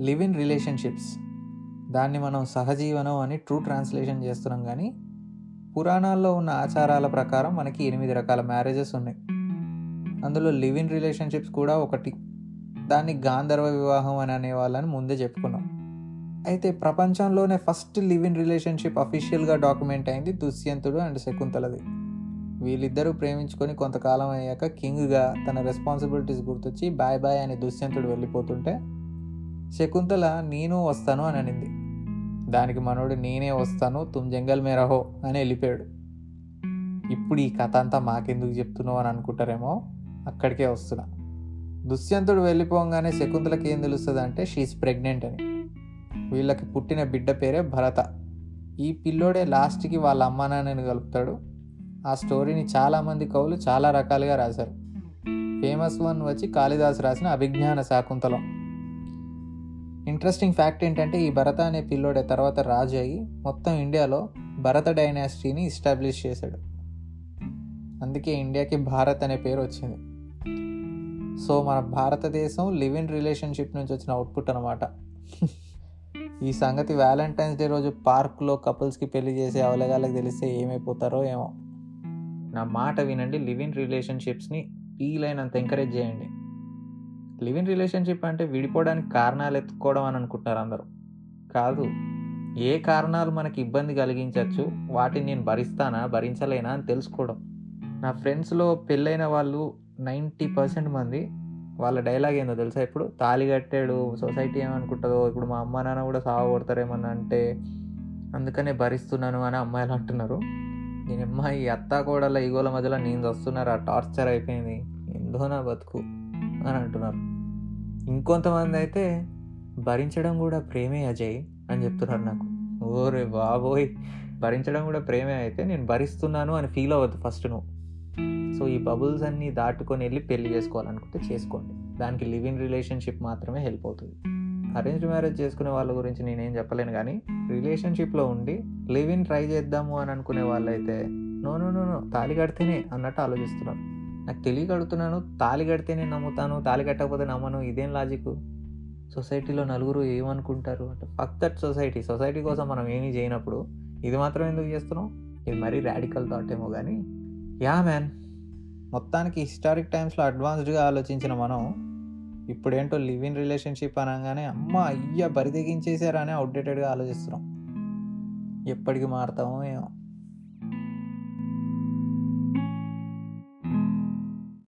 Live in relationships. దాన్ని మనం సహజీవనం అని ట్రూ ట్రాన్స్లేషన్ చేస్తున్నాం కానీ పురాణాల్లో ఉన్న ఆచారాల ప్రకారం మనకి ఎనిమిది రకాల మ్యారేజెస్ ఉన్నాయి. అందులో లివ్ ఇన్ రిలేషన్షిప్స్ కూడా ఒకటి. దాన్ని గాంధర్వ వివాహం అని అనేవాళ్ళని ముందే చెప్పుకున్నాం. అయితే ప్రపంచంలోనే ఫస్ట్ లివ్ ఇన్ రిలేషన్షిప్ అఫీషియల్గా డాక్యుమెంట్ అయింది దుష్యంతుడు అండ్ శకుంతలది. వీళ్ళిద్దరూ ప్రేమించుకొని కొంతకాలం అయ్యాక కింగ్గా తన రెస్పాన్సిబిలిటీస్ గుర్తొచ్చి బాయ్ బాయ్ అని దుష్యంతుడు వెళ్ళిపోతుంటే శకుంతల నేను వస్తాను అని అనింది. దానికి మనోడు నేనే వస్తాను తుమ్ జంగల్ మే రహో అని వెళ్ళిపోయాడు ఇప్పుడు ఈ కథ అంతా మాకెందుకు చెప్తున్నావు అని అనుకుంటారేమో అక్కడికే వస్తున్నా. దుష్యంతుడు వెళ్ళిపోగానే శకుంతలకి ఏం తెలుస్తుంది అంటే షీఈ్ ప్రెగ్నెంట్ అని. వీళ్ళకి పుట్టిన బిడ్డ పేరే భరత. ఈ పిల్లోడే లాస్ట్కి వాళ్ళ అమ్మా నాన్నని కలుపుతాడు. ఆ స్టోరీని చాలామంది కవులు చాలా రకాలుగా రాశారు. ఫేమస్ వన్ వచ్చి కాళిదాస్ రాసిన అభిజ్ఞాన శాకుంతలం. ఇంట్రెస్టింగ్ ఫ్యాక్ట్ ఏంటంటే ఈ భరత అనే పిల్లోడే తర్వాత రాజు అయ్యి మొత్తం ఇండియాలో భరత డైనాసిటీని ఎస్టాబ్లిష్ చేశాడు. అందుకే ఇండియాకి భారత్ అనే పేరు వచ్చింది. సో మన భారతదేశం లివ్ ఇన్ రిలేషన్షిప్ నుంచి వచ్చిన అవుట్పుట్ అనమాట ఈ సంగతి వ్యాలంటైన్స్ డే రోజు పార్క్లో కపుల్స్కి పెళ్ళి చేసే అవలగాళ్ళకి తెలిస్తే ఏమైపోతారో ఏమో. నా మాట వినండి లివ్ ఇన్ రిలేషన్షిప్స్ని వీలైనంత ఎంకరేజ్ చేయండి. లివ్ ఇన్ రిలేషన్షిప్ అంటే విడిపోవడానికి కారణాలు ఎత్తుకోవడం అని అనుకుంటున్నారు అందరూ. కాదు. ఏ కారణాలు మనకి ఇబ్బంది కలిగించవచ్చు వాటిని నేను భరిస్తానా భరించలేనా అని తెలుసుకోవడం. నా ఫ్రెండ్స్లో పెళ్ళైన వాళ్ళు నైంటీ పర్సెంట్ మంది వాళ్ళ డైలాగ్ ఏందో తెలుసా ఇప్పుడు? తాళి కట్టాడు సొసైటీ ఏమనుకుంటుందో ఇప్పుడు మా అమ్మ నాన్న కూడా సాగు కొడతారేమన్నా అంటే అందుకనే భరిస్తున్నాను అని అమ్మాయిలు అంటున్నారు. నేను అమ్మాయి అత్త కోడల ఈగోల మధ్యలో నేను వస్తున్నారు ఆ టార్చర్ అయిపోయింది. ఎందో నా బతుకు అని అంటున్నారు. ఇంకొంతమంది అయితే భరించడం కూడా ప్రేమే అజయ్ అని చెప్తున్నారు నాకు. ఓరే బాబోయ్ భరించడం కూడా ప్రేమే అయితే నేను భరిస్తున్నాను అని ఫీల్ అవ్వద్దు ఫస్ట్ నువ్వు. సో ఈ బబుల్స్ అన్నీ దాటుకొని వెళ్ళి పెళ్ళి చేసుకోవాలనుకుంటే చేసుకోండి. దానికి లివ్ ఇన్ రిలేషన్షిప్ మాత్రమే హెల్ప్ అవుతుంది. అరేంజ్ మ్యారేజ్ చేసుకునే వాళ్ళ గురించి నేనేం చెప్పలేను కానీ రిలేషన్షిప్లో ఉండి లివ్ ఇన్ ట్రై చేద్దాము అని అనుకునే వాళ్ళైతే నో నో నో నో తాళి కడితేనే అన్నట్టు ఆలోచిస్తున్నారు. నాకు తెలియక అడుగుతున్నాను కడితే నేను నమ్ముతాను తాళి కట్టకపోతే నమ్మను ఇదేం లాజిక్ సొసైటీలో నలుగురు ఏమనుకుంటారు అంటే ఫక్ దట్ సొసైటీ సొసైటీ కోసం మనం ఏమీ చేయనప్పుడు ఇది మాత్రం ఎందుకు చేస్తున్నాం? ఇది మరీ రాడికల్ థాట్ ఏమో కానీ యా మ్యాన్ మొత్తానికి హిస్టారిక్ టైమ్స్లో అడ్వాన్స్డ్గా ఆలోచించిన మనం ఇప్పుడేంటో లివ్ ఇన్ రిలేషన్షిప్ అనగానే అమ్మ అయ్య బరి అని అవుట్డేటెడ్గా ఆలోచిస్తున్నాం. ఎప్పటికి మారుతామో ఏమో.